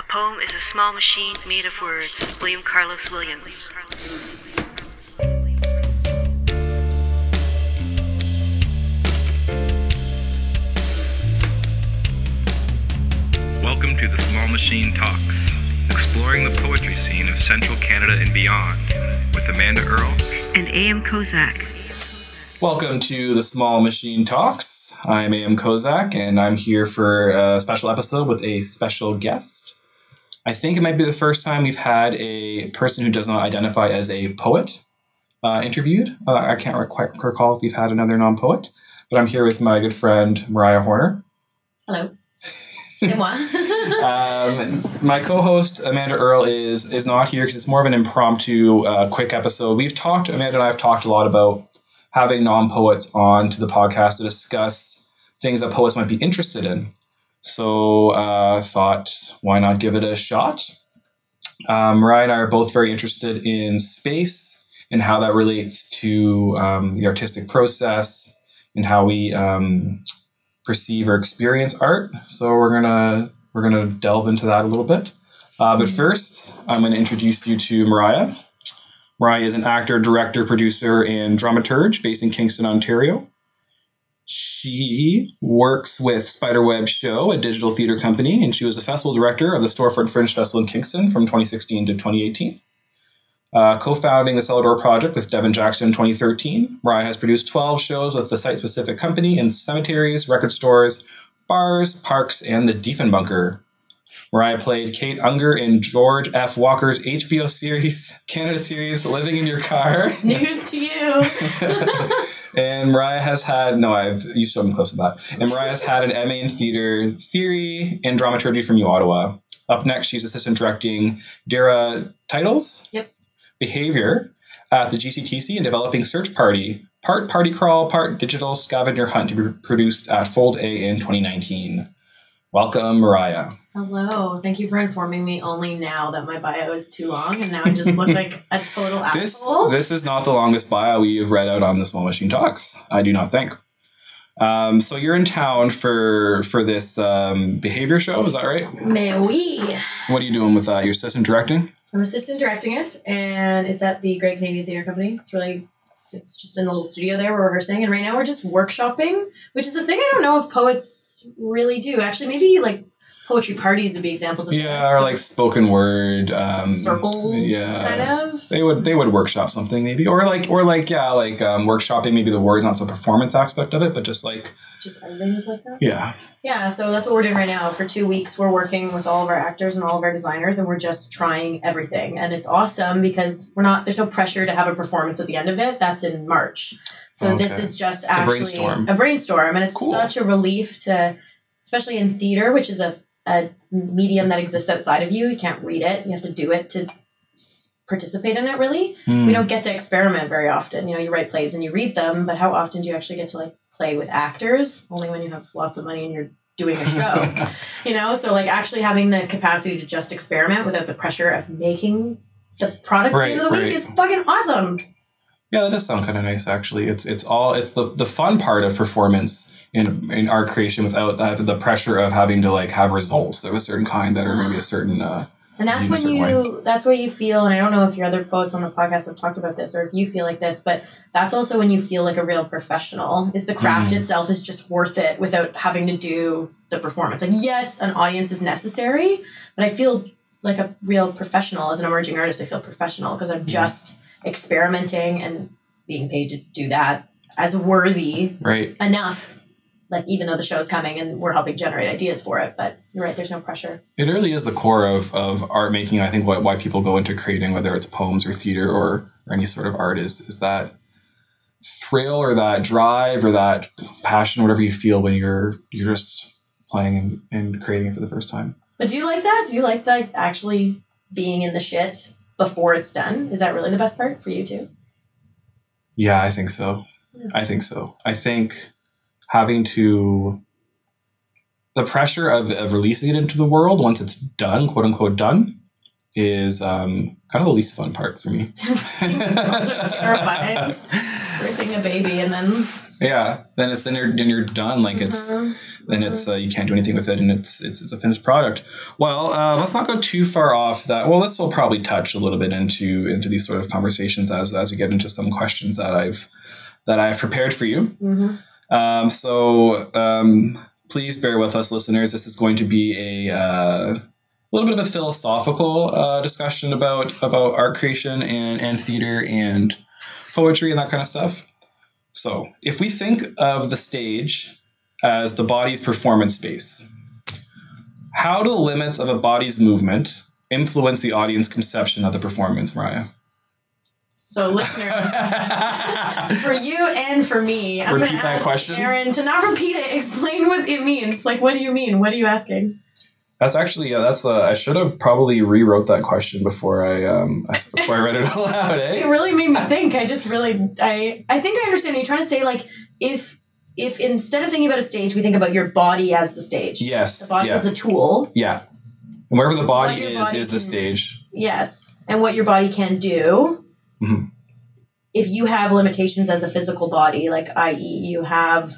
A poem is a small machine made of words. William Carlos Williams. Welcome to the Small Machine Talks, exploring the poetry scene of Central Canada and beyond, with Amanda Earl And A.M. Kozak. Welcome to the Small Machine Talks. I'm A.M. Kozak, and I'm here for a special episode with a special guest. I think it might be the first time we've had a person who does not identify as a poet uh, interviewed. Uh, I can't re- quite recall if we've had another non poet, but I'm here with my good friend Mariah Horner. Hello. C'est moi. Um, my co-host Amanda Earl is is not here because it's more of an impromptu, uh, quick episode. We've talked, Amanda and I have talked a lot about having non-poets on to the podcast to discuss things that poets might be interested in. So uh, thought, why not give it a shot? Um, Mariah and I are both very interested in space and how that relates to um, the artistic process and how we um, perceive or experience art. So we're gonna we're gonna delve into that a little bit. Uh, but first, I'm gonna introduce you to Mariah. Mariah is an actor, director, producer, and dramaturge based in Kingston, Ontario. She works with Spiderweb Show, a digital theater company, and she was the festival director of the Storefront Fringe Festival in Kingston from 2016 to 2018. Uh, co-founding the Cellar Door Project with Devin Jackson in 2013, Mariah has produced 12 shows with the site-specific company in cemeteries, record stores, bars, parks, and the Diefenbunker. Mariah played Kate Unger in George F. Walker's HBO series, Canada series, Living in Your Car. News to you. and Mariah has had no, I've you showed me close to that. And Mariah has had an MA in theater theory and dramaturgy from U Ottawa. Up next, she's assistant directing Darrah Teitel's. Yep. Behavior at the GCTC and developing Search Party, part party crawl, part digital scavenger hunt to be produced at FOLDA in 2019. Welcome, Mariah. Hello. Thank you for informing me only now that my bio is too long and now I just look like a total This asshole. this is not the longest bio we've read out on the Small Machine Talks. I do not think. Um, so you're in town for for this um, behavior show, is that right? Mais oui. What are you doing with that? Your assistant directing? So I'm assistant directing it and it's at the Great Canadian Theatre Company. It's really it's just in a little studio there we're rehearsing and right now we're just workshopping, which is a thing I don't know if poets really do. Actually maybe like poetry parties would be examples of Yeah, this. or like spoken word um, circles Yeah, kind of. they would they would workshop something maybe, or like or like yeah, like um, workshopping maybe the words, not the performance aspect of it, but just like Just everything is like that. yeah, Yeah, so that's what we're doing right now. For two weeks, we're working with all of our actors and all of our designers, and we're just trying everything. And it's awesome because we're not, there's no pressure to have a performance at the end of it. That's in March. So this is just actually brainstorm. a brainstorm. And it's Cool. such a relief to, especially in theater, which is a, a medium that exists outside of you. You can't read it, you have to do it to participate in it, really Hmm. we don't get to experiment very often. You know, you write plays and you read them, but how often do you actually get to like play with actors? Only when you have lots of money and you're doing a show. you know, so like actually having the capacity to just experiment without the pressure of making the product at the end of the Right, week is fucking awesome. Yeah, that does sound kind of nice actually. It's it's all it's the the fun part of performance in in art creation without that the pressure of having to like have results of a certain kind that are going to be a certain uh And that's when you that's where you feel and I don't know if your other poets on the podcast have talked about this or if you feel like this, but that's also when you feel like a real professional. Is the craft Mhm. itself is just worth it without having to do the performance. Like yes, an audience is necessary, but I feel like a real professional as an emerging artist. I feel professional because I'm just experimenting and being paid to do that as worthy right. enough. Like even though the show's coming and we're helping generate ideas for it, but you're right. There's no pressure. It really is the core of, of art making. I think what why people go into creating, whether it's poems or theater or, or any sort of art, is is that thrill or that drive or that passion, whatever you feel when you're you're just playing and, and creating it for the first time. But do you like that? Do you like that actually being in the shit before it's done? Is that really the best part for you too? Yeah, I think so. I think so. I think having to the pressure of, of releasing it into the world once it's done, quote unquote done, is um, kind of the least fun part for me. also terrifying. Birthing a baby and then Yeah, then it's then you're then you're done. Like it's Mhm. then it's uh, you can't do anything with it, and it's it's, it's a finished product. Well, uh, let's not go too far off that. Well, this will probably touch a little bit into into these sort of conversations as as we get into some questions that I've that I've prepared for you. Mhm. Um, so um, please bear with us, listeners. This is going to be a uh, little bit of a philosophical uh, discussion about about art creation and and theater and poetry and that kind of stuff. So, if we think of the stage as the body's performance space, how do the limits of a body's movement influence the audience conception of the performance, Mariah? So, listeners, for you and for me, I'm Repeat that ask question. Aaron to not repeat it. Explain what it means. Like, what do you mean? What are you asking? That's actually yeah. That's uh, I should have probably rewrote that question before I um before I read it out loud. It Eh? really made me think. I just really, I, I think I understand. You're trying to say like, if, if instead of thinking about a stage, we think about your body as the stage. Yes. The body yeah. as a tool. yeah. And wherever the body is body is the stage. Yes, and what your body can do. Mhm. If you have limitations as a physical body, like i.e., you have,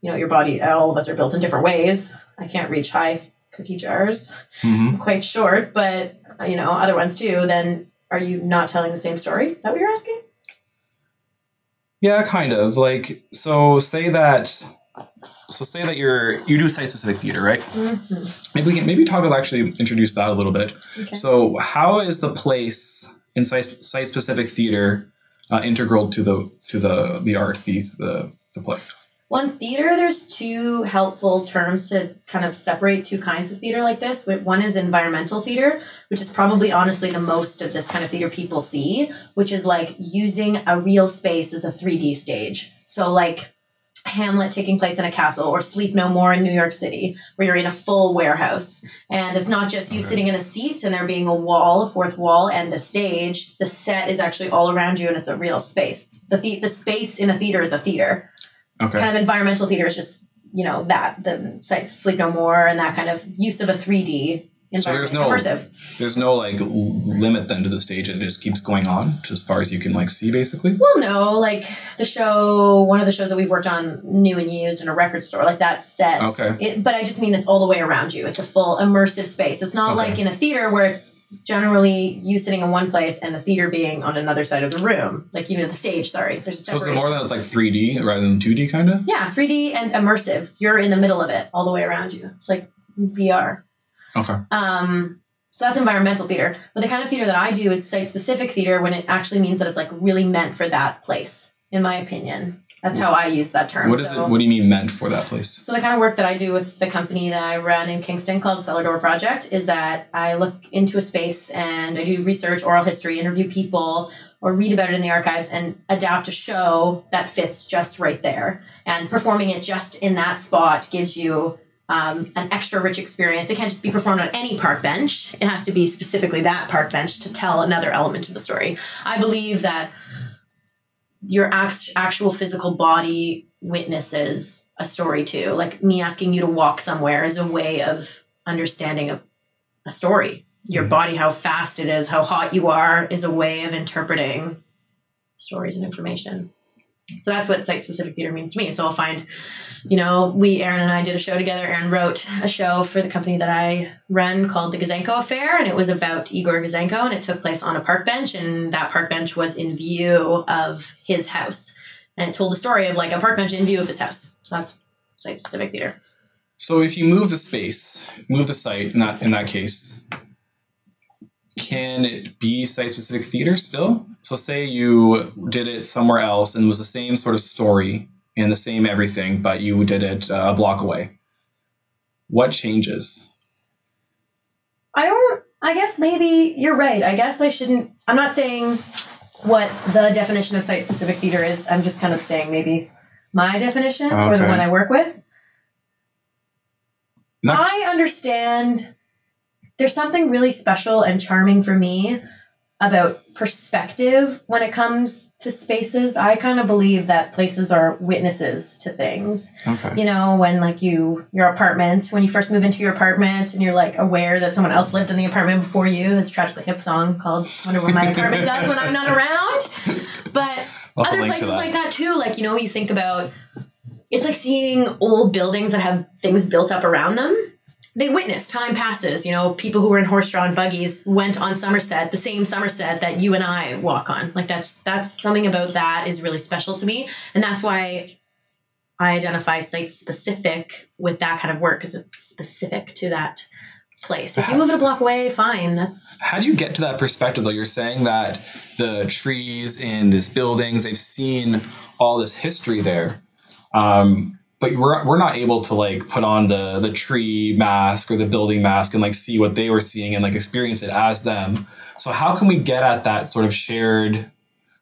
you know, your body. All of us are built in different ways. I can't reach high cookie jars. hmm I'm quite short, but you know, other ones too. Then are you not telling the same story? Is that what you're asking? Yeah, kind of. Like so. Say that. So say that you're you do site specific theater, right? Mm-hmm. Maybe we can maybe talk about actually introduce that a little bit. Okay. So how is the place in site site specific theater uh, integral to the to the the art piece the the play? Well, in theater, there's two helpful terms to kind of separate two kinds of theater like this. One is environmental theater, which is probably honestly the most of this kind of theater people see, which is like using a real space as a 3D stage. So, like Hamlet taking place in a castle, or Sleep No More in New York City, where you're in a full warehouse. And it's not just you Okay. sitting in a seat and there being a wall, a fourth wall, and a stage. The set is actually all around you and it's a real space. The, the, the space in a theater is a theater Okay. kind of environmental theater is just you know that the site sleep no more and that kind of use of a 3d So there's no- immersive There's no like limit then to the stage; it just keeps going on to as far as you can like see, basically. well no like the show one of the shows that we've worked on new and used in a record store like that set Okay. it, but i just mean it's all the way around you it's a full immersive space it's not Okay. like in a theater where it's generally you sitting in one place and the theater being on another side of the room like even the stage sorry there's a So is it separation more that it's like 3D rather than 2D, kind of? yeah 3d and immersive you're in the middle of it all the way around you it's like vr Okay. Um, so that's environmental theater. But the kind of theater that I do is site specific theater when it actually means that it's like really meant for that place, in my opinion. That's how I use that term. What is so, it? What do you mean meant for that place? so the kind of work that I do with the company that I run in Kingston called Cellar Door Project is that I look into a space and I do research, oral history, interview people, or read about it in the archives and adapt a show that fits just right there. And performing it just in that spot gives you um, an extra rich experience. It can't just be performed on any park bench. It has to be specifically that park bench to tell another element of the story. I believe that your act- actual physical body witnesses a story too. Like me asking you to walk somewhere is a way of understanding a, a story. Your Mhm. body, how fast it is, how hot you are, is a way of interpreting stories and information. So that's what site specific theater means to me. So I'll find, you know, we, Aaron and I did a show together. Aaron wrote a show for the company that I run called The Gouzenko Affair, and it was about Igor Gouzenko, and it took place on a park bench, and that park bench was in view of his house. And it told the story of like a park bench in view of his house. So that's site specific theater. So if you move the space, move the site, in that in that case, can it be site specific theater still? So say you did it somewhere else and it was the same sort of story and the same everything, but you did it uh, a block away. What changes? I don't. I guess maybe you're right. I guess I shouldn't. I'm not saying what the definition of site specific theater is. I'm just kind of saying maybe my definition or the one I work with. No. I understand there's something really special and charming for me about perspective when it comes to spaces. I kind of believe that places are witnesses to things Okay. you know when like you your apartment when you first move into your apartment and you're like aware that someone else lived in the apartment before you that's a tragically hip song called wonder what my apartment does when i'm not around but I'll other places that. like that too like you know you think about it's like seeing old buildings that have things built up around them. They witness time passes. You know, people who were in horse-drawn buggies went on Somerset, the same Somerset that you and I walk on. Like that's that's something about that is really special to me, and that's why I identify site specific with that kind of work because it's specific to that place. If you move it a block away, fine. That's How do you get to that perspective though? You're saying that the trees in these buildings, they've seen all this history there. Um, but we're, we're not able to like put on the the tree mask or the building mask and like see what they were seeing and like experience it as them. So how can we get at that sort of shared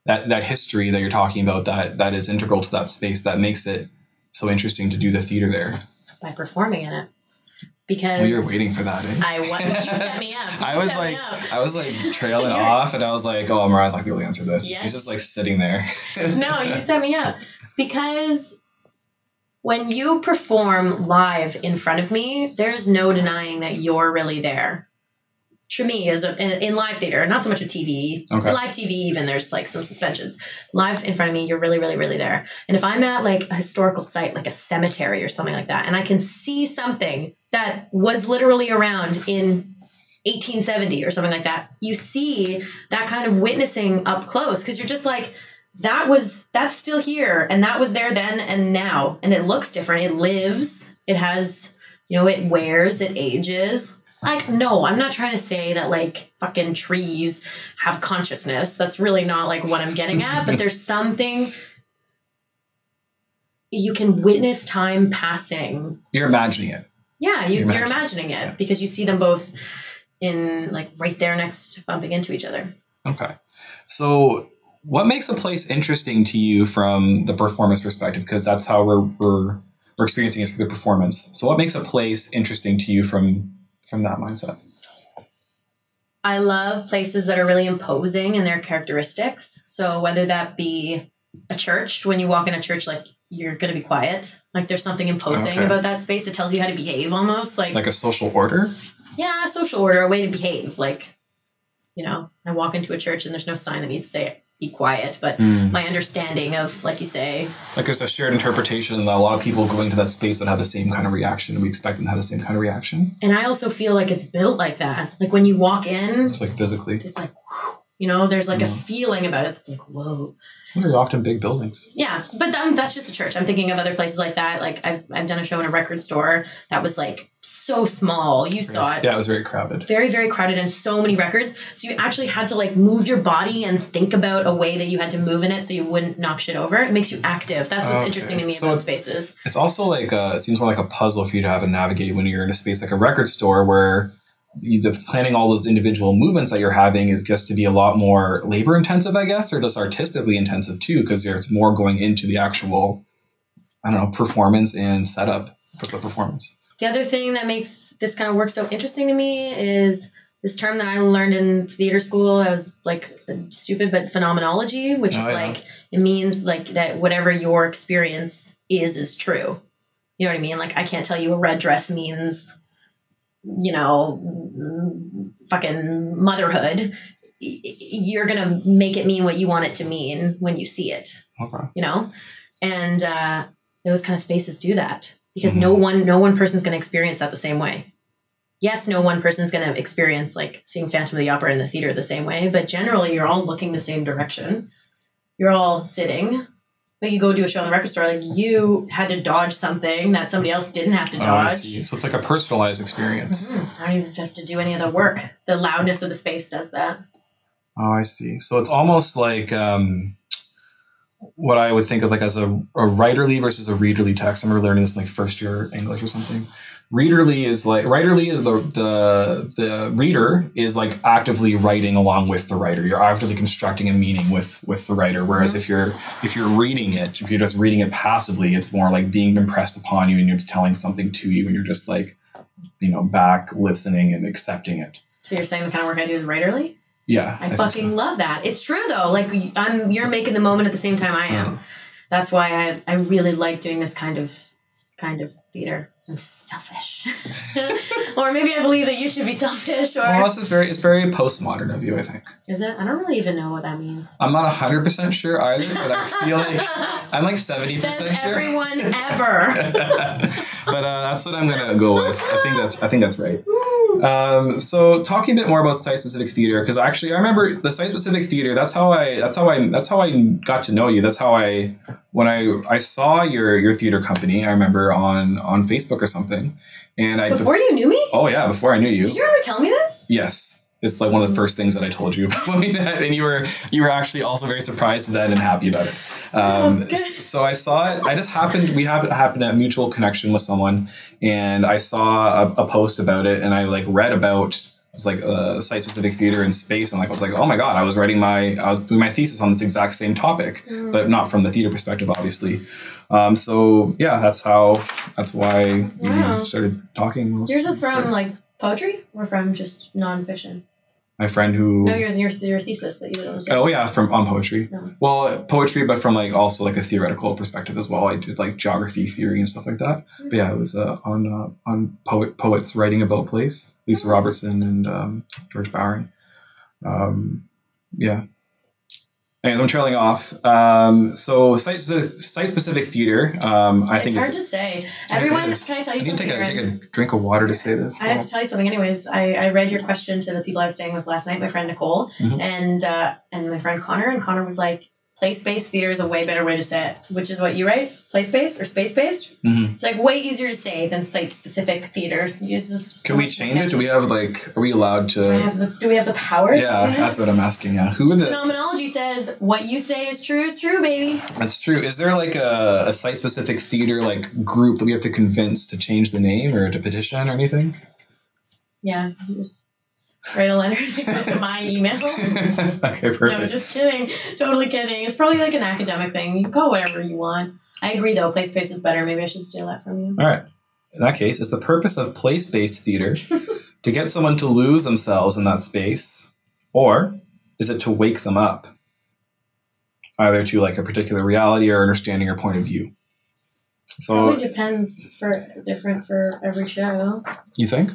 that that history that you're talking about that that is integral to that space that makes it so interesting to do the theater there? by performing in it. Because Well, you're waiting for that, eh? I want you set me up. You I was like. I was like trailing off, and I was like, oh, Mariah's not gonna answer this. Yes. She's just like sitting there. no, you set me up because when you perform live in front of me, there's no denying that you're really there. To me, is a, in, live theater, not so much a TV, Okay. live TV, even there's like some suspensions. Live in front of me, you're really, really, really there. And if I'm at like a historical site, like a cemetery or something like that, and I can see something that was literally around in 1870 or something like that, you see that kind of witnessing up close because you're just like, that was that's still here and that was there then and now and it looks different it lives it has you know it wears it ages like no i'm not trying to say that like fucking trees have consciousness that's really not like what i'm getting at but there's something you can witness time passing You're imagining it. yeah you, You're you're imagining. imagining it Yeah. because you see them both in like right there next to bumping into each other Okay. So, what makes a place interesting to you from the performance perspective? Because that's how we're we're we're experiencing it through the performance. So, what makes a place interesting to you from from that mindset? I love places that are really imposing in their characteristics. So whether that be a church, when you walk in a church, like you're going to be quiet. Like there's something imposing Okay. about that space. It tells you how to behave almost. Like, Like a social order? yeah, social order, a way to behave. Like, you know, I walk into a church and there's no sign that needs to say be quiet, but Hmm. my understanding of, like you say, Like there's a shared interpretation that a lot of people going to that space would have the same kind of reaction. We expect them to have the same kind of reaction, and I also feel like it's built like that. Like when you walk in, it's like physically. it's like, whew, you know, there's like a feeling about it that's like, whoa. They're often big buildings. Yeah, but then that's just a church. I'm thinking of other places like that. Like I've I've done a show in a record store that was like so small. You saw it. Yeah, it was very crowded. Very, very crowded and so many records. So you actually had to like move your body and think about a way that you had to move in it so you wouldn't knock shit over. It makes you active. That's what's Okay. interesting to me So about it's- spaces. It's also like uh it seems more like a puzzle for you to have to navigate when you're in a space like a record store where the planning all those individual movements that you're having is just to be a lot more labor intensive, I guess, or just artistically intensive too, because there's more going into the actual, I don't know, performance and setup of the performance. The other thing that makes this kind of work so interesting to me is this term that I learned in theater school. I was like stupid, but phenomenology, which Oh, is yeah. like it means like that whatever your experience is is true. You know what I mean? Like I can't tell you a red dress means, you know, fucking motherhood. You're gonna make it mean what you want it to mean when you see it Okay. you know and uh, those kind of spaces do that because Mhm. no one no one person's going to experience that the same way yes no one person's going to experience like seeing phantom of the opera in the theater the same way but generally you're all looking the same direction you're all sitting but you go do a show in the record store like you had to dodge something that somebody else didn't have to Oh, dodge see. So it's like a personalized experience. Mhm. I don't even have to do any of the work. The loudness of the space does that. Oh, I see. So it's almost like um, what I would think of like as a, a writerly versus a readerly text. I remember learning this in like first year English or something. Readerly is like writerly is the the the reader is like actively writing along with the writer. You're actively constructing a meaning with with the writer. Whereas mm-hmm. if you're if you're reading it, if you're just reading it passively, it's more like being impressed upon you and it's telling something to you and you're just like you know back listening and accepting it. So you're saying the kind of work I do is writerly? Yeah, I, think fucking so. love that. It's true though. Like I'm, you're making the moment at the same time I am. Yeah. That's why I, I really like doing this kind of kind of theater. I'm selfish. or maybe I believe that you should be selfish. Or Well, this is very it's very postmodern of you, I think. is it? I don't really even know what that means. I'm not hundred percent sure either, but I feel like I'm like seventy percent sure. everyone ever. but uh, that's what I'm gonna go with. I think that's I think that's right. Um, so talking a bit more about site specific theater because actually I remember the site specific theater. That's how I that's how I that's how I got to know you. That's how I when I I saw your your theater company. I remember on on Facebook or something, and I Before you knew me? oh yeah before I knew you Did you ever tell me this? yes. It's like one of the first things that I told you when we met, and you were you were actually also very surprised then and happy about it. Um, Oh, so I saw it. I just happened we have happened a mutual connection with someone, and I saw a, a post about it, and I like read about it's like a site specific theater in space, and like I was like, oh my god, I was writing my I was doing my thesis on this exact same topic, Mm. but not from the theater perspective, obviously. Um, so yeah, that's how that's why Wow. we started talking. Yours is from like poetry or from just nonfiction? My friend who No, your your your thesis that you did on the. Oh yeah, from on poetry. No. Well, poetry, but from like also like a theoretical perspective as well. I did like geography theory and stuff like that. But yeah, it was uh, on uh, on poet poets writing about place. Lisa Robertson and um, George Bowering. Um, yeah. Anyways, I'm trailing off. Um, so site site specific theater. Um, I it's think hard it's, hard to say. Everyone, is. can I tell I you need to something? take a, take a drink of water to say this. I have to tell you something. Anyways, I, I read your question to the people I was staying with last night, my friend Nicole, Mhm. and uh, and my friend Connor, and Connor was like, place-based theater is a way better way to say it, which is what you write, place-based or space-based. Mhm. It's like way easier to say than site-specific theater. Uses. Can we change it? Do we have like? Are we allowed Do to? have the, do we have the power? to Yeah, that's what I'm asking. Yeah, who the? Phenomenology says what you say is true is true, baby. That's true. Is there like a, a site specific theater like group that we have to convince to change the name or to petition or anything? Yeah, just write a letter. It goes to my email. okay, perfect. No, just kidding. Totally kidding. It's probably like an academic thing. You can call whatever you want. I agree though. Place based is better. Maybe I should steal that from you. All right. In that case, is the purpose of place based theater to get someone to lose themselves in that space, or is it to wake them up? Either to like a particular reality or understanding or point of view. So Probably depends for different for every show. you think?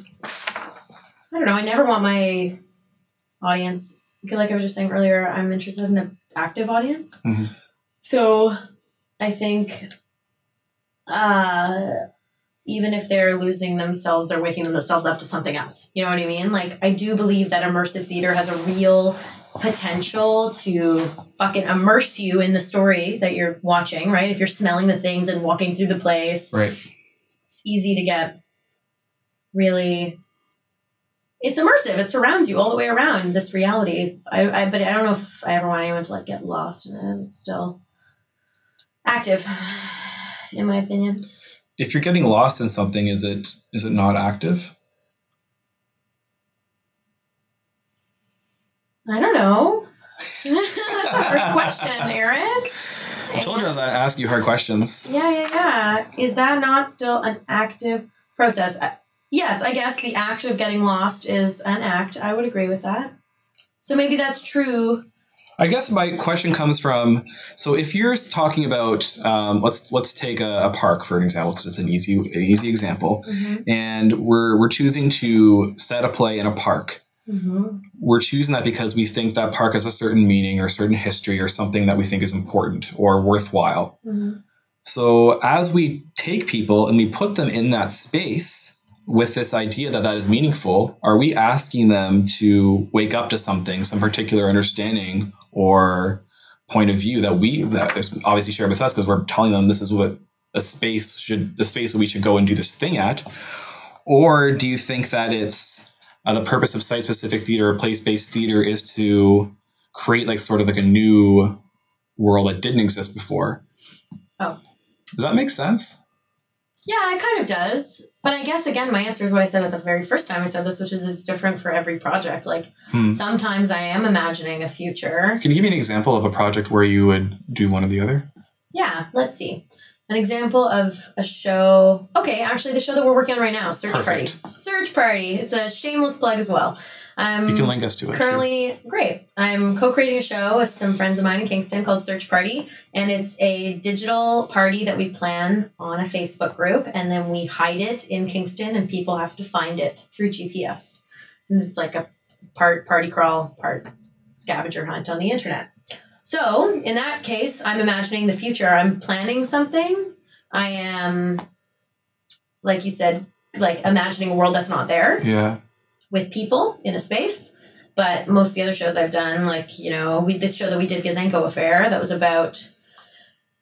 I don't know. I never want my audience. Like I was just saying earlier, I'm interested in an active audience. Mhm. So I think uh, even if they're losing themselves, they're waking themselves up to something else. You know what I mean? Like I do believe that immersive theater has a real potential to fucking immerse you in the story that you're watching, right? If you're smelling the things and walking through the place, Right. it's easy to get really it's immersive. It surrounds you all the way around. This reality I, I but i don't know if i ever want anyone to like get lost in it. It's still active in my opinion. If you're getting lost in something, is it is it not active? i don't know. That's a hard question aaron I told you I was going to ask you hard questions. yeah yeah yeah. Is that not still an active process yes i guess the act of getting lost is an act. I would agree with that. So maybe that's true. I guess my question comes from so if you're talking about um, let's let's take a, a park for an example because it's an easy an easy example. And we're we're choosing to set a play in a park. Mhm. we're choosing that because we think that park has a certain meaning or a certain history or something that we think is important or worthwhile. Mhm. so as we take people and we put them in that space with this idea that that is meaningful, are we asking them to wake up to something, some particular understanding or point of view that we that is obviously shared with us because we're telling them this is what a space should the space that we should go and do this thing at, or do you think that it's uh, the purpose of site specific theater or place based theater is to create like sort of like a new world that didn't exist before? Oh. Does that make sense? Yeah, it kind of does. But I guess again, my answer is what I said at the very first time I said this, which is it's different for every project. Like Hmm. sometimes I am imagining a future. Can you give me an example of a project where you would do one or the other? Yeah, let's see. An example of a show. Okay, actually, the show that we're working on right now, Search Perfect. Party. Search Party. It's a shameless plug as well. I'm You can link us to it. too. currently great. I'm co-creating a show with some friends of mine in Kingston called Search Party, and it's a digital party that we plan on a Facebook group, and then we hide it in Kingston, and people have to find it through GPS. And it's like a part party crawl, part scavenger hunt on the internet. So in that case, I'm imagining the future. I'm planning something. I am, like you said, like imagining a world that's not there Yeah. With people in a space. But most of the other shows I've done, like you know, we this show that we did Gouzenko Affair, that was about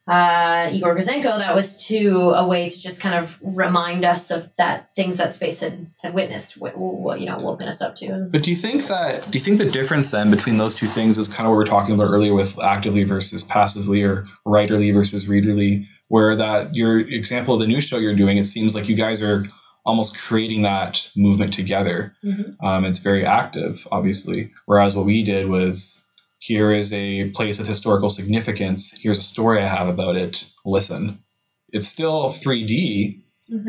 uh, Igor Gouzenko. That was to a way to just kind of remind us of that things that space had had witnessed, what, what you know, woken us up to. But do you think that do you think the difference then between those two things is kind of what we were talking about earlier with actively versus passively or writerly versus readerly, where that your example of the new show you're doing, it seems like you guys are almost creating that movement together. Mhm. Um, it's very active, obviously. Whereas what we did was here is a place with historical significance. Here's a story I have about it. Listen. It's still 3D,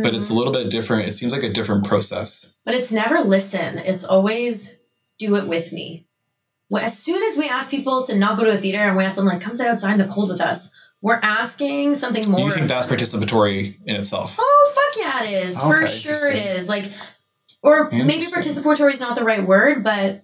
but it's a little bit different. It seems like a different process. But it's never listen. It's always do it with me. Well, as soon as we ask people to not go to the theater and we ask them like, come sit outside in the cold with us, we're asking something more. you think that's participatory in itself? Oh fuck yeah, it is. For sure it is. Like or maybe participatory is not the right word, but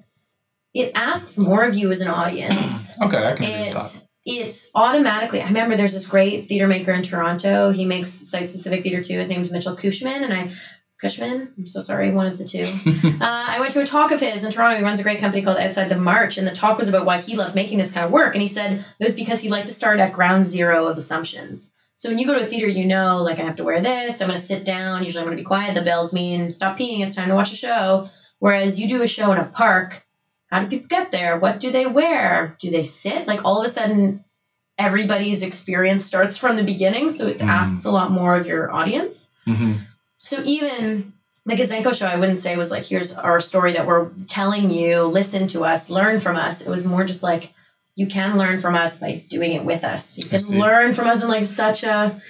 it asks more of you as an audience. Okay, I can agree it with that. it automatically I remember there's this great theater maker in Toronto. He makes site specific theater too. His name's Mitchell Cushman and I Cushman, I'm so sorry, one of the two. Uh, I went to a talk of his in Toronto. He runs a great company called Outside the March, and the talk was about why he loved making this kind of work. And he said it was because he liked to start at ground zero of assumptions. So when you go to a theater, you know, like I have to wear this. I'm going to sit down. Usually, I'm going to be quiet. The bells mean stop peeing. It's time to watch a show. Whereas you do a show in a park, how do people get there? What do they wear? Do they sit? Like all of a sudden, everybody's experience starts from the beginning. So it Mm. asks a lot more of your audience. hmm So even the Gouzenko show, I wouldn't say was like, here's our story that we're telling you, listen to us, learn from us. It was more just like, you can learn from us by doing it with us. You can learn from us in like such a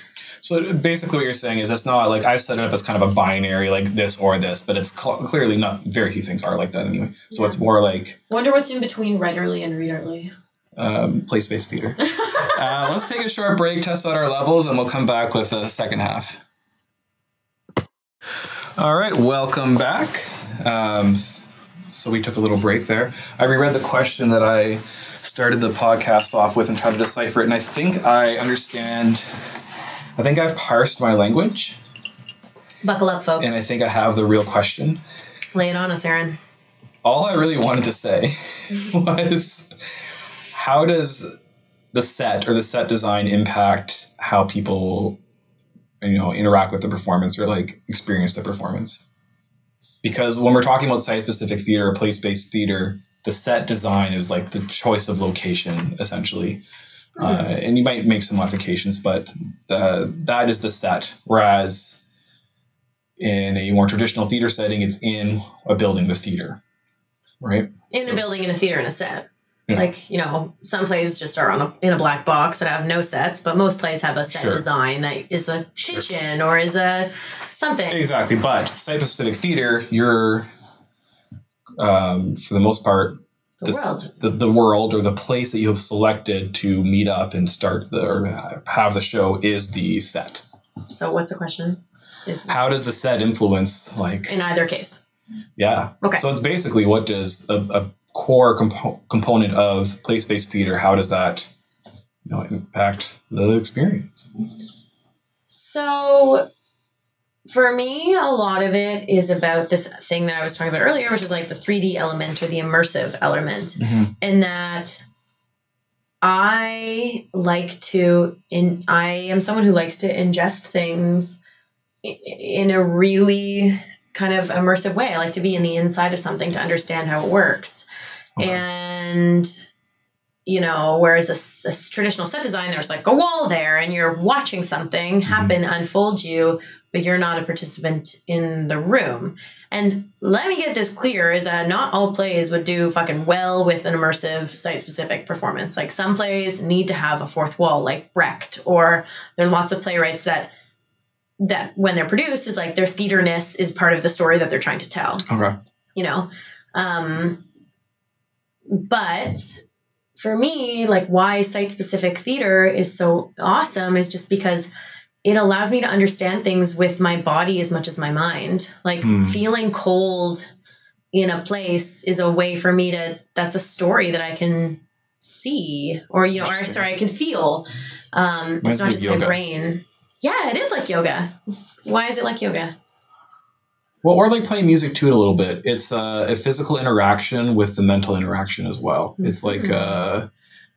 So basically, what you're saying is it's not like I set it up as kind of a binary, like this or this, but it's cl- clearly not. Very few things are like that anyway. So Yeah. it's more like wonder what's in between writerly and readerly. um, place-based theater. uh, let's take a short break, test out our levels, and we'll come back with the second half. All right, welcome back. Um, so we took a little break there. I reread the question that I started the podcast off with and tried to decipher it, and I think I understand. I think I've parsed my language, Buckle up, folks. and I think I have the real question. Lay it on us, Aaron. all I really wanted to say was how does the set or the set design impact how people you know interact with the performance or like experience the performance. Because when we're talking about site specific theater or place based theater the set design is like the choice of location essentially. Uh, and you might make some modifications but the, that is the set. Whereas in a more traditional theater setting it's in a building the theater. Right? In So- a building, in a theater, in a set. Yeah. Like, you know, some plays just are on a, in a black box that have no sets, but most plays have a set Sure. design that is a Sure. kitchen or is a something. Exactly, but site specific theater, you're um, for the most part The this- world. the, the world or the place that you have selected to meet up and start the or have the show is the set. So what's the question? Is How does the set influence like in either case. yeah? Okay. So it's basically what does a, a core compo- component of place based theater? How does that you know impact the experience? So for me, a lot of it is about this thing that I was talking about earlier, which is like the 3D element or the immersive element. Mhm. in that I like to in I am someone who likes to ingest things in a really kind of immersive way. I like to be in the inside of something to understand how it works. Okay. And you know, whereas a, a traditional set design, there's like a wall there, and you're watching something happen unfold you, but you're not a participant in the room. And let me get this clear: is that not all plays would do fucking well with an immersive site-specific performance. Like some plays need to have a fourth wall, like Brecht, or there are lots of playwrights that that when they're produced is like their theaterness is part of the story that they're trying to tell Okay. you know Um, but for me, like why site specific theater is so awesome is just because it allows me to understand things with my body as much as my mind. Like Hmm. feeling cold in a place is a way for me to that's a story that I can see or you know or sorry I can feel. Um it's not just yoga. my brain. Yeah, it is like yoga. Why is it like yoga? Well, or like playing music too a little bit. It's uh, a physical interaction with the mental interaction as well. It's like Mhm. uh,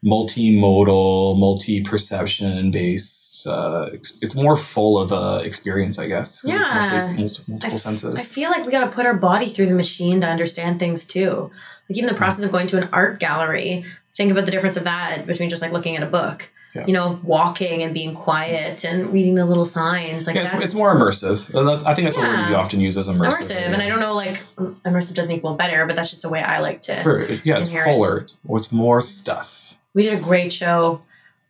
multimodal, multi-perception based. Uh, it's more full of uh, experience, I guess. Yeah. multi- multi- multiple senses. I feel like we got to put our body through the machine to understand things too. Like even the process of going to an art gallery, think about the difference of that between just like looking at a book. Yeah. You know, walking and being quiet and reading the little signs. Like yeah, it's, it's more immersive. I think that's a word Yeah. we often use as immersive. immersive. And I don't know, like immersive doesn't equal better, but that's just the way I like to. Sure, yeah, it's fuller. It's, it's more stuff. We did a great show.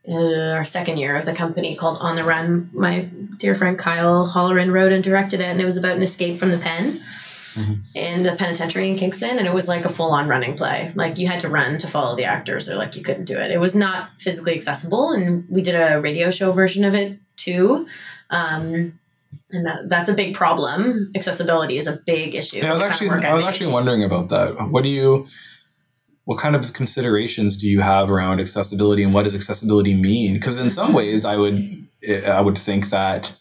Uh, our second year of the company called On the Run. My dear friend Kyle Holleran wrote and directed it, and it was about an escape from the pen Mhm. in the penitentiary in Kingston. And it was like a full on running play. Like you had to run to follow the actors, or like you couldn't do it. It was not physically accessible, and we did a radio show version of it too. Um, and that, that's a big problem. Accessibility is a big issue. Yeah, I was with the kind of actually work I was actually wondering about that. What do you what kind of considerations do you have around accessibility and what does accessibility mean? Because in some ways I would I would think that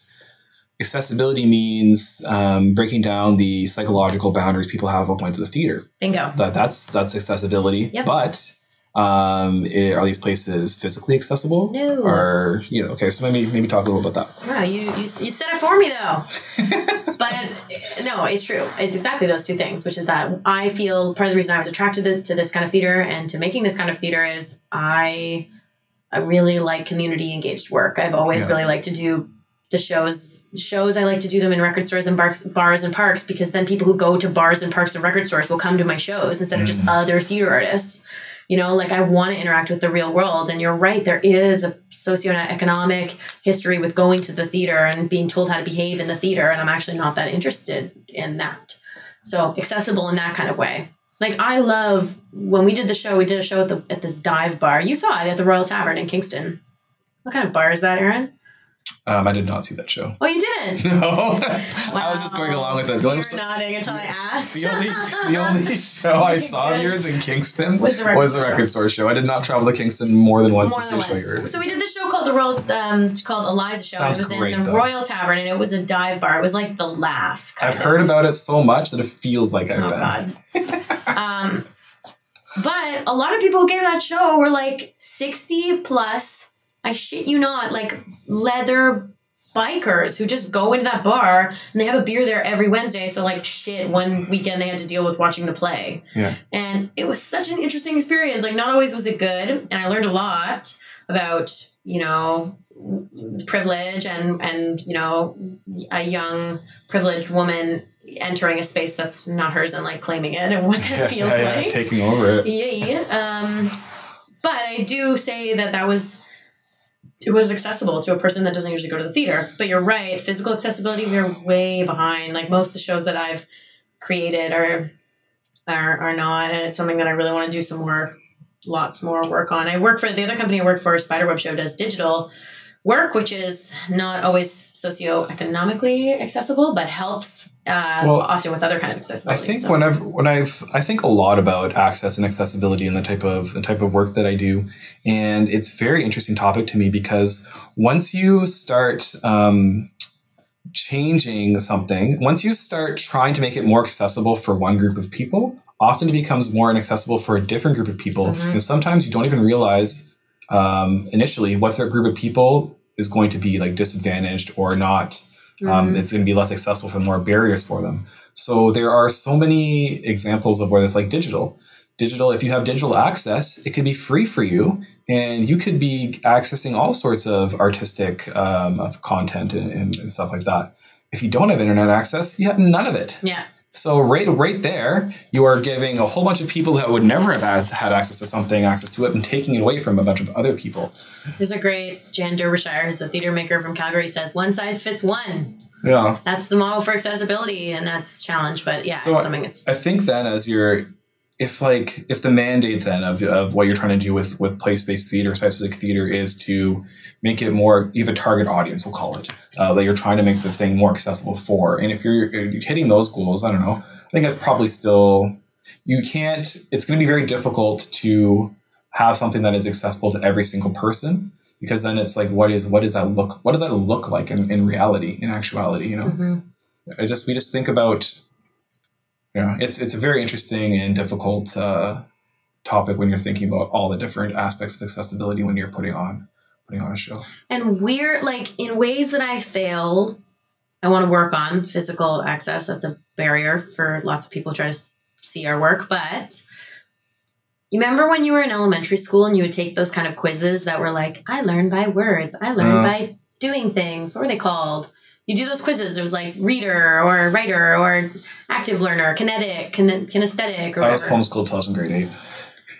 accessibility means um, breaking down the psychological boundaries people have of going to the theater. bingo. That that's that's accessibility. Yep. But um, i- are these places physically accessible? No. Or you know, okay, so maybe maybe talk a little about that. Wow, you, you you said it for me though. but no, it's true. It's exactly those two things, which is that I feel part of the reason I was attracted to this, to this kind of theater and to making this kind of theater is I I really like community engaged work. I've always Yeah. really liked to do the shows shows I like to do them in record stores and bars, bars and parks because then people who go to bars and parks and record stores will come to my shows instead of just Mhm. other theater artists. You know, like I want to interact with the real world. And you're right, there is a socioeconomic history with going to the theater and being told how to behave in the theater. And I'm actually not that interested in that. So accessible in that kind of way. Like I love when we did the show, we did a show at the at this dive bar. You saw it at the Royal Tavern in Kingston. What kind of bar is that, Aaron? Um, I did not see that show. Oh, you didn't. No, I was just going along with it. The You're only, nodding until I asked. the only, the only show I saw of yours in Kingston Was the record was the store. record store show. I did not travel to Kingston more than once More to than see a show yours. So we did this show called the Royal, um, it's called Eliza Show. Sounds it was great, in the though. Royal Tavern, and it was a dive bar. It was like the laugh. I've of. heard about it so much that it feels like I've Oh been. God. um, but a lot of people who came to that show were like sixty plus. I shit you not, like leather bikers who just go into that bar and they have a beer there every Wednesday. So like shit, one weekend they had to deal with watching the play. Yeah. And it was such an interesting experience. Like not always was it good, and I learned a lot about you know privilege and and you know a young privileged woman entering a space that's not hers and like claiming it and what that Yeah, feels yeah, yeah, like. taking over it. Yay. Um, but I do say that that was it was accessible to a person that doesn't usually go to the theater. But you're right, physical accessibility we're way behind. Like most of the shows that I've created are are are not, and it's something that I really want to do some more, lots more work on. I work for the other company I work for, Spiderweb Show, does digital work, which is not always socioeconomically accessible, but helps uh, Well, often with other kinds of accessibility. I think so. whenever when I've I think a lot about access and accessibility and the type of the type of work that I do, and it's a very interesting topic to me because once you start um, changing something, once you start trying to make it more accessible for one group of people, often it becomes more inaccessible for a different group of people, Mhm. and sometimes you don't even realize um, initially what their group of people is going to be like disadvantaged or not um, Mhm. it's going to be less accessible for more barriers for them. So there are so many examples of where it's like digital. Digital, if you have digital access, it could be free for you, and you could be accessing all sorts of artistic um, of content and, and stuff like that. If you don't have internet access, you have none of it. yeah. So right, right there, you are giving a whole bunch of people that would never have had, had access to something access to it, and taking it away from a bunch of other people. There's a great Jan Derbyshire, who's a theater maker from Calgary, says one size fits one. Yeah. That's the model for accessibility, and that's challenge. But yeah, So it's something that's I think then as you're if like if the mandate then of, of what you're trying to do with with place-based theater site-specific theater is to make it more you have a target audience we'll call it uh, that you're trying to make the thing more accessible for and if you're, if you're hitting those goals i don't know i think that's probably still you can't it's going to be very difficult to have something that is accessible to every single person because then it's like what is what does that look what does that look like in, in reality in actuality you know Mhm. I just we just think about you know it's it's a very interesting and difficult uh, topic when you're thinking about all the different aspects of accessibility when you're putting on putting on a show. And we're like in ways that I fail, I want to work on physical access. That's a barrier for lots of people who try to see our work. But you remember when you were in elementary school and you would take those kind of quizzes that were like, I learn by words, I learn Uh. by doing things. What were they called? You do those quizzes. It was like reader or writer or active learner, kinetic, kin- kinesthetic, or I was whatever. homeschooled till I was in grade eight.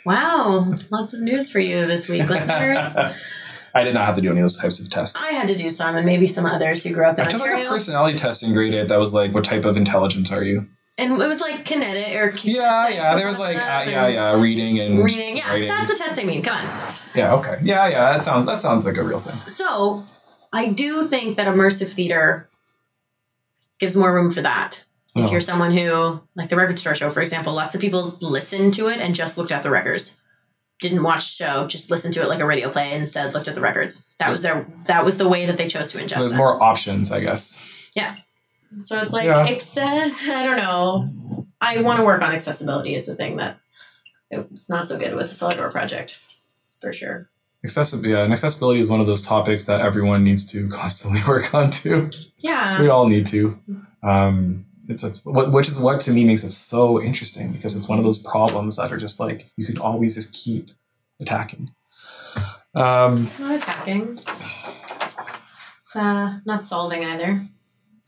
Wow, lots of news for you this week, listeners. I did not have to do any of those types of tests. I had to do some, and maybe some others who grew up in I took like a personality test in grade eight that was like, what type of intelligence are you? and it was like kinetic or Yeah, yeah. There was like, uh, yeah, yeah, reading and reading. Yeah, writing. that's the test I mean. Come on. yeah, okay, yeah, yeah. That sounds that sounds like a real thing. So I do think that immersive theater gives more room for that. If Oh. you're someone who, like the record store show, for example, lots of people listened to it and just looked at the records. Didn't watch the show, just listened to it like a radio play. Instead, looked at the records. That was their. That was the way that they chose to ingest There's it. more options, I guess. Yeah. So it's like Yeah. access. I don't know. I want to work on accessibility. It's a thing that it's not so good with the Cellar Door project, for sure. Accessibility, yeah, and accessibility is one of those topics that everyone needs to constantly work on too. Yeah. we all need to. Um, it's, it's which is what to me makes it so interesting because it's one of those problems that are just like you can always just keep attacking. Um, Not attacking. Uh, not solving either.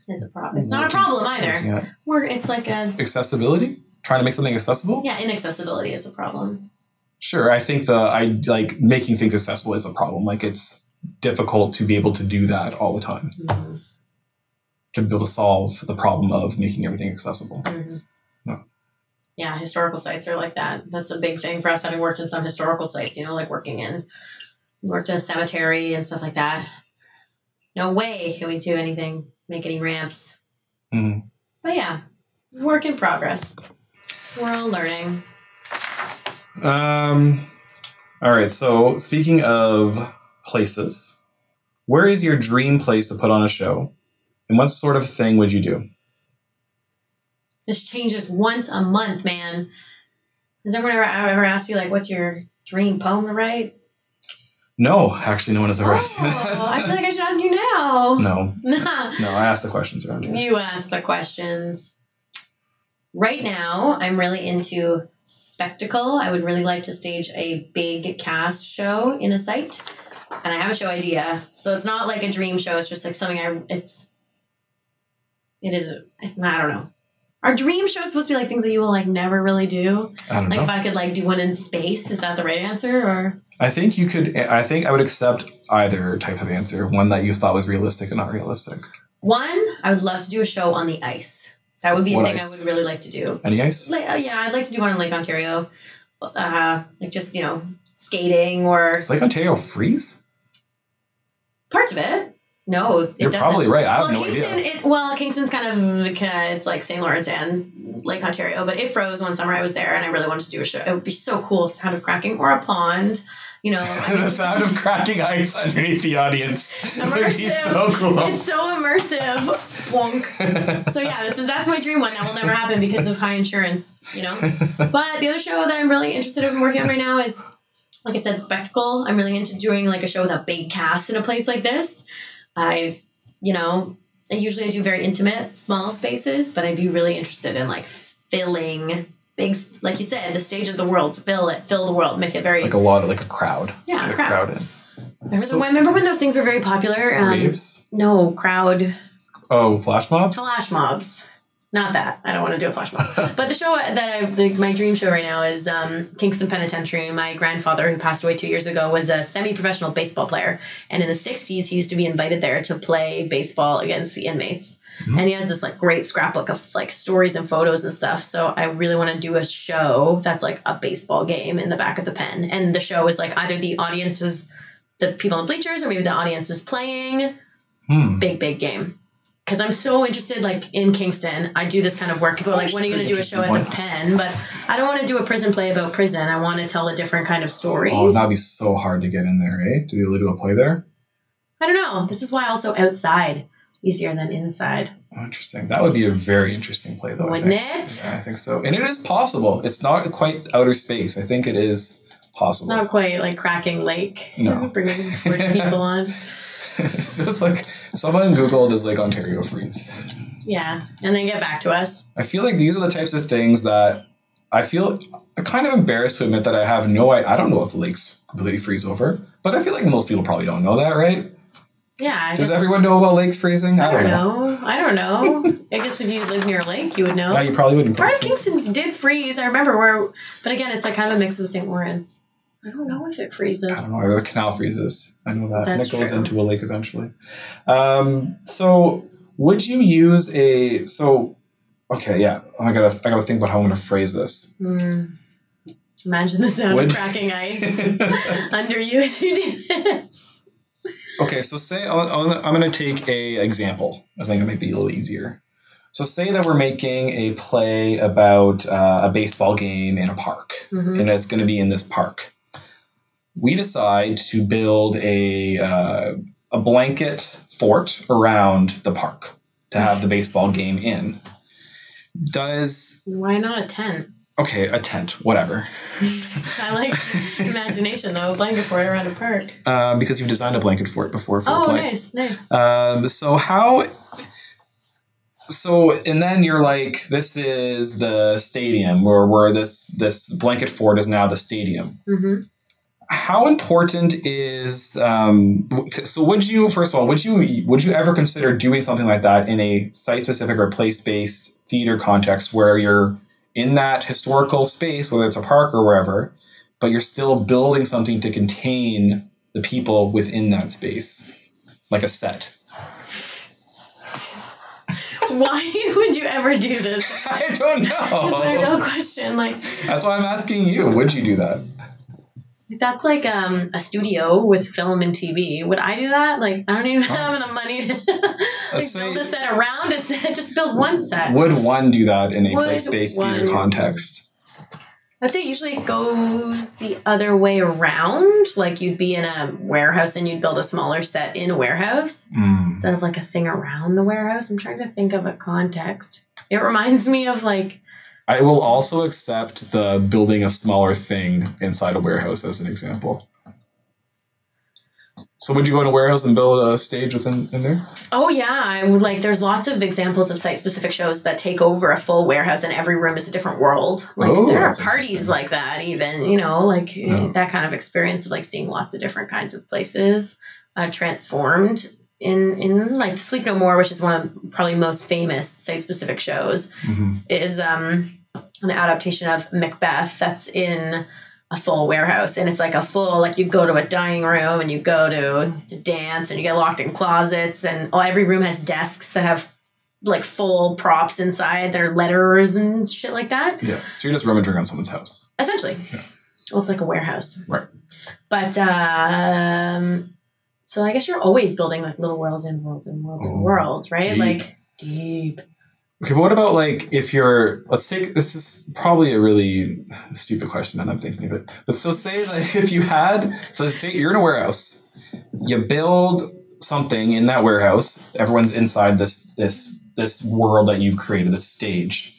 Is a problem. It's not a problem either. yeah. We're. It's like a. Accessibility, trying to make something accessible. Yeah, inaccessibility is a problem. Sure, I think the I like making things accessible is a problem. Like it's difficult to be able to do that all the time Mhm. to be able to solve the problem of making everything accessible. Mhm. Yeah. Yeah, historical sites are like that. That's a big thing for us, having worked in some historical sites. You know, like working in, worked in a cemetery and stuff like that. No way can we do anything, make any ramps. Mhm. But yeah, work in progress. We're all learning. Um, all right. So speaking of places, where is your dream place to put on a show, and what sort of thing would you do? This changes once a month, man. Has everyone ever, ever asked you like, what's your dream poem to write? No, actually, no one has ever Oh, asked me that. I feel like I should ask you now. no, Nah. no. I asked the questions around here. You ask the questions. Right now, I'm really into spectacle. I would really like to stage a big cast show in a site, and I have a show idea. So it's not like a dream show. It's just like something I. It's. It is. I don't know. Are dream shows supposed to be like things that you will like never really do? I don't Like know. if I could like do one in space, is that the right answer? Or I think you could. I think I would accept either type of answer. One that you thought was realistic and not realistic. one, I would love to do a show on the ice. That would be a What thing I would really like to do. Any ice? Like, uh, yeah, I'd like to do one in Lake Ontario, uh, like just you know skating or It's like Ontario freeze. parts of it. No, it You're doesn't. probably right. I have well, no Kingston, idea. it well, Kingston's kind of uh, it's like St. Lawrence and Lake Ontario, but it froze one summer. I was there, and I really wanted to do a show. It would be so cool, sound of cracking or a pond, you know. I mean, the sound of cracking ice underneath the audience would be so cool. It's so immersive. Plonk. So yeah, this is that's my dream one. That will never happen because of high insurance, you know. But the other show that I'm really interested in working on right now is, like I said, spectacle. I'm really into doing like a show with a big cast in a place like this. I, you know, I usually I do very intimate, small spaces, but I'd be really interested in like filling big, like you said, the stage of the world. Fill it, fill the world, make it very. like a lot of like a crowd. Yeah, a crowd. in. remember, so- the, remember when those things were very popular? Um, no, crowd Oh, flash mobs. flash mobs. Not that. I don't want to do a flash mob. But the show that I, the, my dream show right now is um, Kingston Penitentiary. My grandfather, who passed away two years ago, was a semi-professional baseball player, and in the '60s, he used to be invited there to play baseball against the inmates. And he has this like great scrapbook of like stories and photos and stuff. So I really want to do a show that's like a baseball game in the back of the pen, and the show is like either the audience is the people in bleachers, or maybe the audience is playing Hmm. big big game because i'm so interested like in kingston i do this kind of work people are like when are you going to do a show at the pen but i don't want to do a prison play about prison i want to tell a different kind of story Oh, that'd be so hard to get in there, eh? To be able to do a play there. i don't know this is why also outside easier than inside Oh, interesting. That would be a very interesting play, though. Wouldn't it Yeah, I think so. And it is possible. It's not quite outer space. I think it is possible. it's not quite like cracking lake No. bringing 40 people on it's like someone Googled is like Ontario freeze. yeah and then get back to us I feel like these are the types of things that I feel kind of embarrassed to admit that I have no I, I don't know if the lakes completely freeze over, but I feel like most people probably don't know that, right? yeah I Does guess- everyone know about lakes freezing? I don't know. I don't know. I guess if you live near a lake, you would know. Yeah, you probably wouldn't. Part of Kingston did freeze. I remember where, but again, it's like kind of a mix of the St. Lawrence. I don't know if it freezes. I don't know. The canal freezes. I know that. and it goes true. into a lake eventually. Um, so would you use a so? Okay, yeah. I gotta I gotta think about how I'm gonna phrase this. Hmm. Imagine the sound Would- of cracking ice under you as you do this. Okay, so say I'll, I'll, I'm going to take a example. I think it might be a little easier. So say that we're making a play about uh, a baseball game in a park, Mhm. and it's going to be in this park. We decide to build a uh, a blanket fort around the park to have the baseball game in. Does Why not a tent? okay a tent, whatever, I like imagination though. Blanket fort around a park. um, because you've designed a blanket fort before for a Oh, play. nice, nice. Um, so how? So and then you're like, this is the stadium, where where this this blanket fort is now the stadium. hmm How important is um? t- So would you first of all would you would you ever consider doing something like that in a site specific or place based theater context where you're in that historical space, whether it's a park or wherever, but you're still building something to contain the people within that space, like a set. Why would you ever do this? I don't Is my real know. question. Like, That's why I'm asking you. Would you do that? That's like um, a studio with film and TV. Would I do that? Like, I don't even have the money to like, build a set around a set. Just build one set. Would one do that in a place-based theater context? I'd say usually it goes the other way around. Like you'd be in a warehouse and you'd build a smaller set in a warehouse Mm. instead of like a thing around the warehouse. I'm trying to think of a context. It reminds me of like I will also accept the building a smaller thing inside a warehouse as an example. So would you go in a warehouse and build a stage within in there? Oh yeah, I would like. There's lots of examples of site-specific shows that take over a full warehouse, and every room is a different world. Like Oh, there are parties like that, even you know, like Yeah. that kind of experience of like seeing lots of different kinds of places uh, transformed in in like Sleep No More, which is one of probably most famous site-specific shows, Mm-hmm. is um an adaptation of Macbeth that's in a full warehouse and it's like a full like you go to a dining room and you go to dance and you get locked in closets and oh, every room has desks that have like full props inside their letters and shit like that Yeah. So you're just rummaging around someone's house. essentially Yeah. well it's like a warehouse Right. but um so i guess you're always building like little worlds and worlds and worlds Oh, and worlds right deep. like deep Okay, what about like if you're let's take this is probably a really stupid question that I'm thinking of it. But so say like if you had so say you're in a warehouse, you build something in that warehouse, everyone's inside this this this world that you've created, this stage.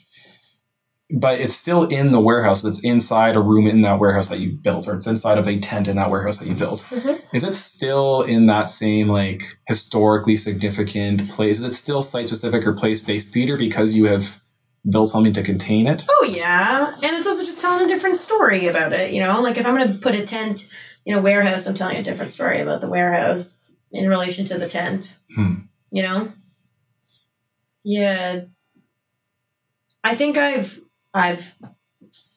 But it's still in the warehouse that's inside a room in that warehouse that you built, or it's inside of a tent in that warehouse that you built. Mhm. Is it still in that same like historically significant place? Is it still site specific or place based theater because you have built something to contain it? Oh yeah, and it's also just telling a different story about it. You know, like if I'm gonna put a tent in a warehouse, I'm telling a different story about the warehouse in relation to the tent. Hmm. You know. Yeah. I think I've I've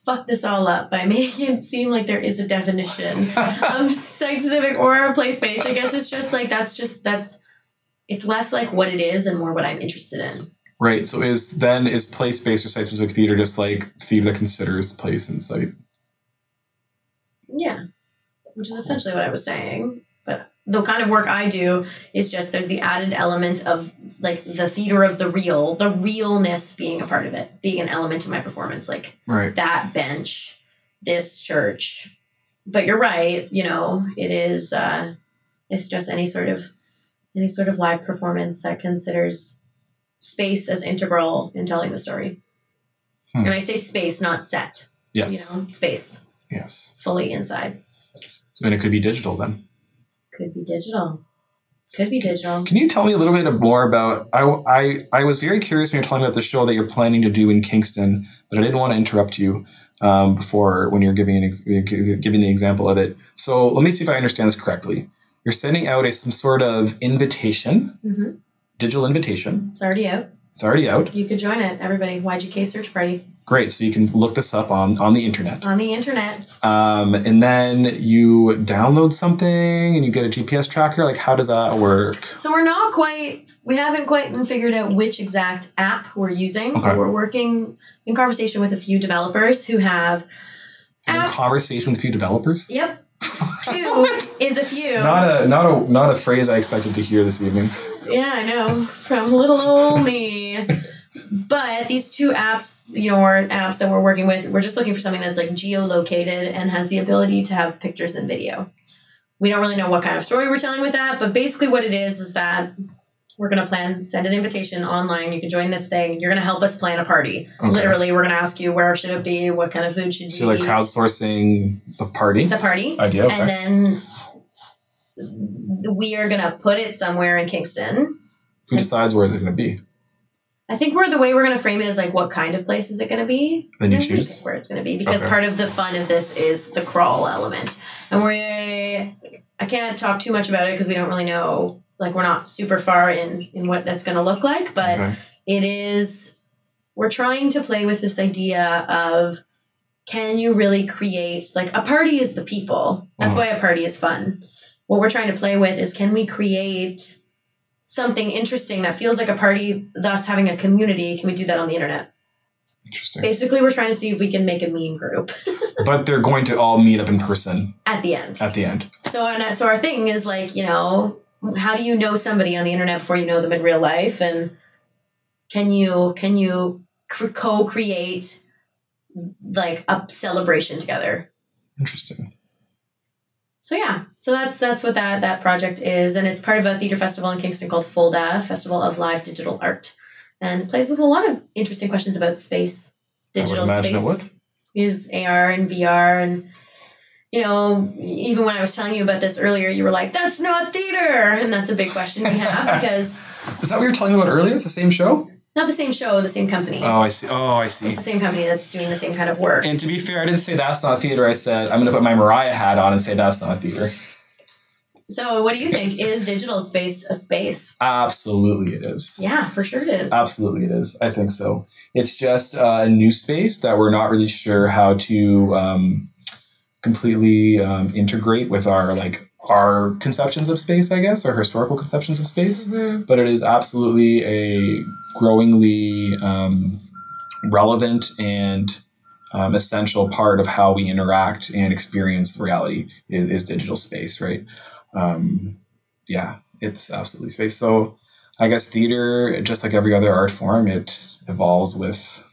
fucked this all up by making it seem like there is a definition of site specific or a place based. I guess it's just like that's just that's it's less like what it is and more what I'm interested in. Right. So is then is place based or site specific theater just like theater that considers place and site? Yeah, which is essentially what I was saying. But the kind of work I do is just there's the added element of like the theater of the real, the realness being a part of it, being an element of my performance, like Right. that bench, this church. But you're right, you know, it is uh it's just any sort of any sort of live performance that considers space as integral in telling the story. Hmm. And I say space, not set. Yes. You know, space, Yes. fully inside. And it could be digital then. Could be digital. Could be digital. Can you tell me a little bit more about? I, I, I was very curious when you're talking about the show that you're planning to do in Kingston, but I didn't want to interrupt you um, before when you're giving an ex- giving the example of it. So let me see if I understand this correctly. You're sending out a some sort of invitation, hmm digital invitation. It's already out. It's already out. You could join it, everybody. YGK search party Great. So you can look this up on on the internet. on the internet. Um, and then you download something and you get a GPS tracker. Like, how does that work? So we're not quite, we haven't quite figured out which exact app we're using. Okay. We're working in conversation with a few developers who have In conversation with a few developers. Yep. Two is a few. Not a not a not a phrase I expected to hear this evening. Yeah, I know. From little old me. But these two apps, you know, are apps that we're working with. We're just looking for something that's like geolocated and has the ability to have pictures and video. We don't really know what kind of story we're telling with that, but basically what it is is that we're gonna plan, send an invitation online. You can join this thing. You're gonna help us plan a party. Okay. Literally, we're gonna ask you where should it be, what kind of food should So you you're like crowdsourcing the party the party, idea. Okay. and then we are gonna put it somewhere in Kingston. Who decides where is it going to be? I think we're the way we're gonna frame it is like what kind of place is it gonna be? Then you choose? where it's gonna be because Okay. part of the fun of this is the crawl element, and we I can't talk too much about it because we don't really know. Like we're not super far in in what that's gonna look like, but Okay. it is we're trying to play with this idea of can you really create like a party is the people that's Mhm. why a party is fun what we're trying to play with is can we create something interesting that feels like a party thus having a community can we do that on the internet Interesting. basically we're trying to see if we can make a meme group But they're going to all meet up in person at the end at the end. so and uh, so our thing is like you know how do you know somebody on the internet before you know them in real life and can you can you cr- co-create like a celebration together Interesting. So yeah. So that's that's what that that project is. And it's part of a theater festival in kingston called FOLDA festival of live digital art and it plays with a lot of interesting questions about space digital space. use ar and vr and you know even when i was telling you about this earlier you were like that's not theater! And that's a big question we have because Is that what you were telling me about earlier? It's the same show? Not the same show the same company Oh, I see. Oh, I see. it's the same company that's doing the same kind of work And to be fair, I didn't say that's not theater. I said I'm going to put my Mariah hat on and say that's not a theater. so what do you think is digital space a space Absolutely, it is. yeah for sure it is Absolutely, it is. I think so. It's just uh, a new space that we're not really sure how to um, completely um, integrate with our like our conceptions of space, I guess, our historical conceptions of space. Mhm. But it is absolutely a growingly um, relevant and um, essential part of how we interact and experience reality is, is digital space, right? Um, yeah, it's absolutely space. So I guess theater, just like every other art form, it evolves with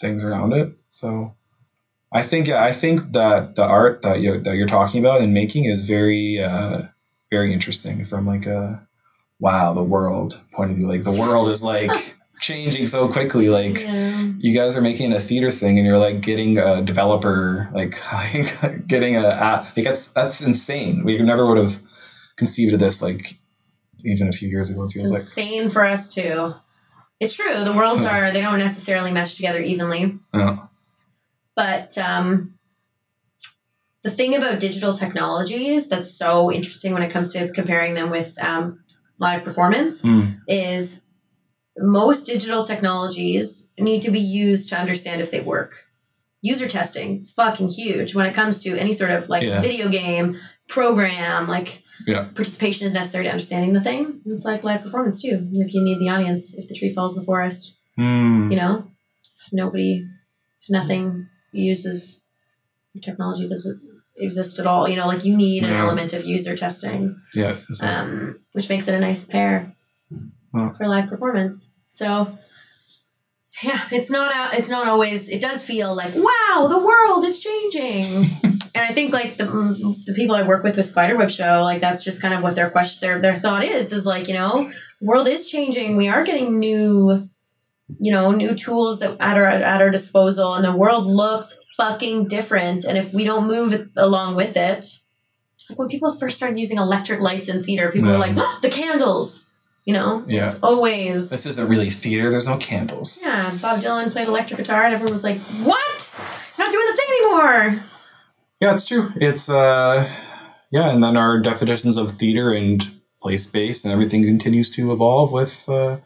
things around it. So I think yeah, I think that the art that you that you're talking about and making is very uh, very interesting from like a wow the world point of view. Like the world is like changing so quickly. Like yeah. you guys are making a theater thing and you're like getting a developer like getting a app. Like that's that's insane. We never would have conceived of this like even a few years ago. It It's feels like insane for us too. It's true. The worlds are they don't necessarily mesh together evenly, yeah. But um, the thing about digital technologies that's so interesting when it comes to comparing them with um, live performance Mm. is most digital technologies need to be used to understand if they work. User testing is fucking huge when it comes to any sort of like Yeah. video game, program, like Yeah. participation is necessary to understanding the thing. It's like live performance too. Like you need the audience if the tree falls in the forest, Hmm. you know? If nobody if nothing uses technology doesn't exist at all. You know, like you need an Yeah. element of user testing Yeah. um, which makes it a nice pair for live performance. So, yeah, it's not a, it's not always. It does feel like wow, the world it's changing. and I think like the mm, the people I work with with Spiderweb Show, like that's just kind of what their question, their their thought is, is like you know, world is changing. We are getting new, you know, new tools that at our at our disposal, and the world looks fucking different. And if we don't move along with it, like when people first started using electric lights in theater, people were like, "Oh, the candles. You know, Yeah. it's always This isn't really theater. There's no candles. yeah. Bob Dylan played electric guitar, and everyone was like, "What? You're not doing the thing anymore." Yeah, it's true. It's uh, yeah, and then our definitions of theater and place space and everything continues to evolve with uh,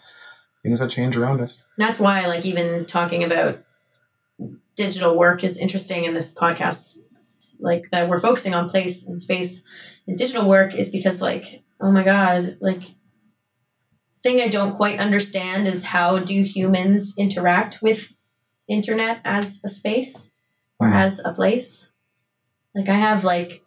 things that change around us. That's why, like, even talking about digital work is interesting in this podcast. Like that, we're focusing on place and space and digital work is because, like, oh my god, like, thing I don't quite understand is how do humans interact with internet as a space or Hmm. as a place? Like, I have like.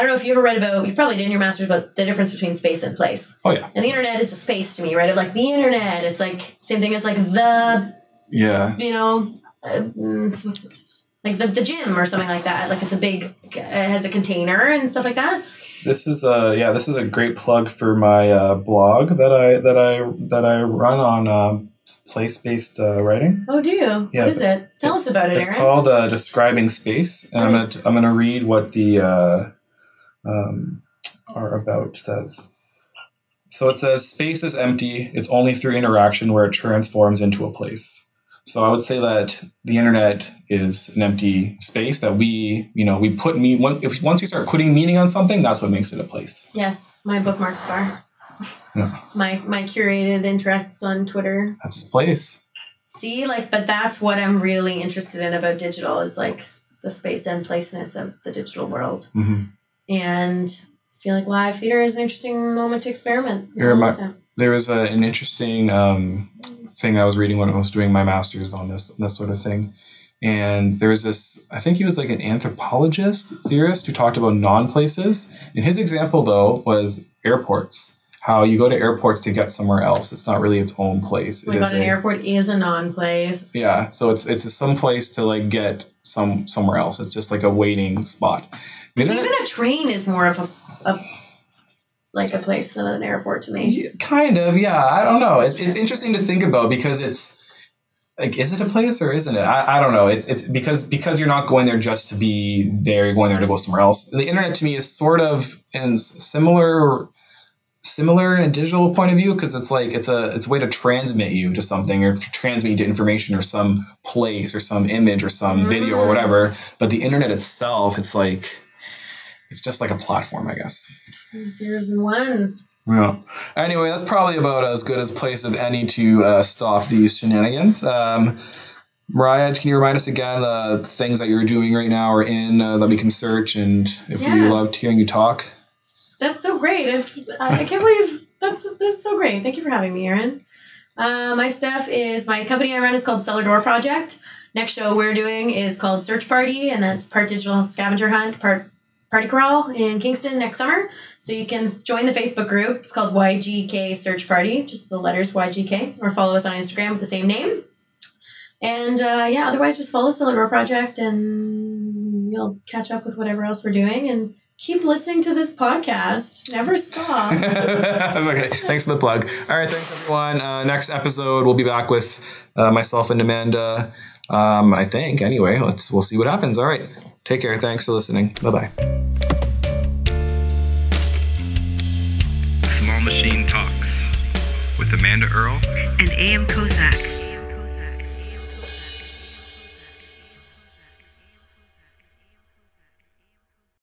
I don't know if you ever read about, you probably did in your master's, but the difference between space and place. Oh yeah, And the internet is a space to me, right? Of like the internet, it's like same thing as like the, yeah, you know, uh, like the, the gym or something like that. Like it's a big, it has a container and stuff like that. this is a, yeah this is a great plug for my uh, blog that I that I that I run on um, place based uh, writing. Oh, do you? Yeah, what is it? Tell us about it, It's Aaron. called uh, describing space, and I'm gonna I'm gonna read what the uh, um, our about says. So it says space is empty. It's only through interaction where it transforms into a place. So I would say that the internet is an empty space that we, you know, we put me. When, if once you start putting meaning on something, that's what makes it a place. yes, my bookmarks bar. Yeah. My my curated interests on Twitter. That's its place. See, like, but that's what I'm really interested in about digital is like the space and placeness of the digital world. hmm And I feel like live theater is an interesting moment to experiment. You're with my- that. there was a, an interesting um, thing I was reading when I was doing my master's on this this sort of thing, and there was this. I think he was like an anthropologist theorist who talked about non-places. And his example though was airports. How you go to airports to get somewhere else. It's not really its own place. My It is an a- airport is a non-place. Yeah, so it's it's some place to like get some somewhere else. It's just like a waiting spot. Even a train is more of a, a like a place than an airport to me. Kind of, yeah. I don't know. It's, it's interesting to think about because it's like, is it a place or isn't it? I, I don't know. It's it's because because you're not going there just to be there. You're going there to go somewhere else. The internet to me is sort of in similar similar in a digital point of view because it's like it's a it's a way to transmit you to something or to transmit you to information or some place or some image or some video or Mm. whatever. But the internet itself, it's like it's just like a platform, I guess. Zeros and ones. Yeah. Anyway, that's probably about as good as place of any to uh, stop these shenanigans. Um, Mariah, can you remind us again the things that you're doing right now or in uh, that we can search and if we loved hearing you talk? That's so great. If I, I can't believe that's this is so great. Thank you for having me, Aaron. Uh, my stuff is my company I run is called Cellar Door Project. Next show we're doing is called Search Party, and that's part digital scavenger hunt, part party crawl in Kingston next summer. So you can join the Facebook group. It's called YGK Search Party, just the letters YGK, or follow us on Instagram with the same name. And uh, yeah, otherwise just follow Cellar Door Project, and you'll catch up with whatever else we're doing. And keep listening to this podcast. Never stop. okay, thanks for the plug. All right, thanks everyone. Uh, next episode, we'll be back with uh, myself and Amanda. Um, I think. Anyway, let's we'll see what happens. All right, take care. Thanks for listening. Bye bye. Small Machine Talks with Amanda Earl and A.M. Kozak.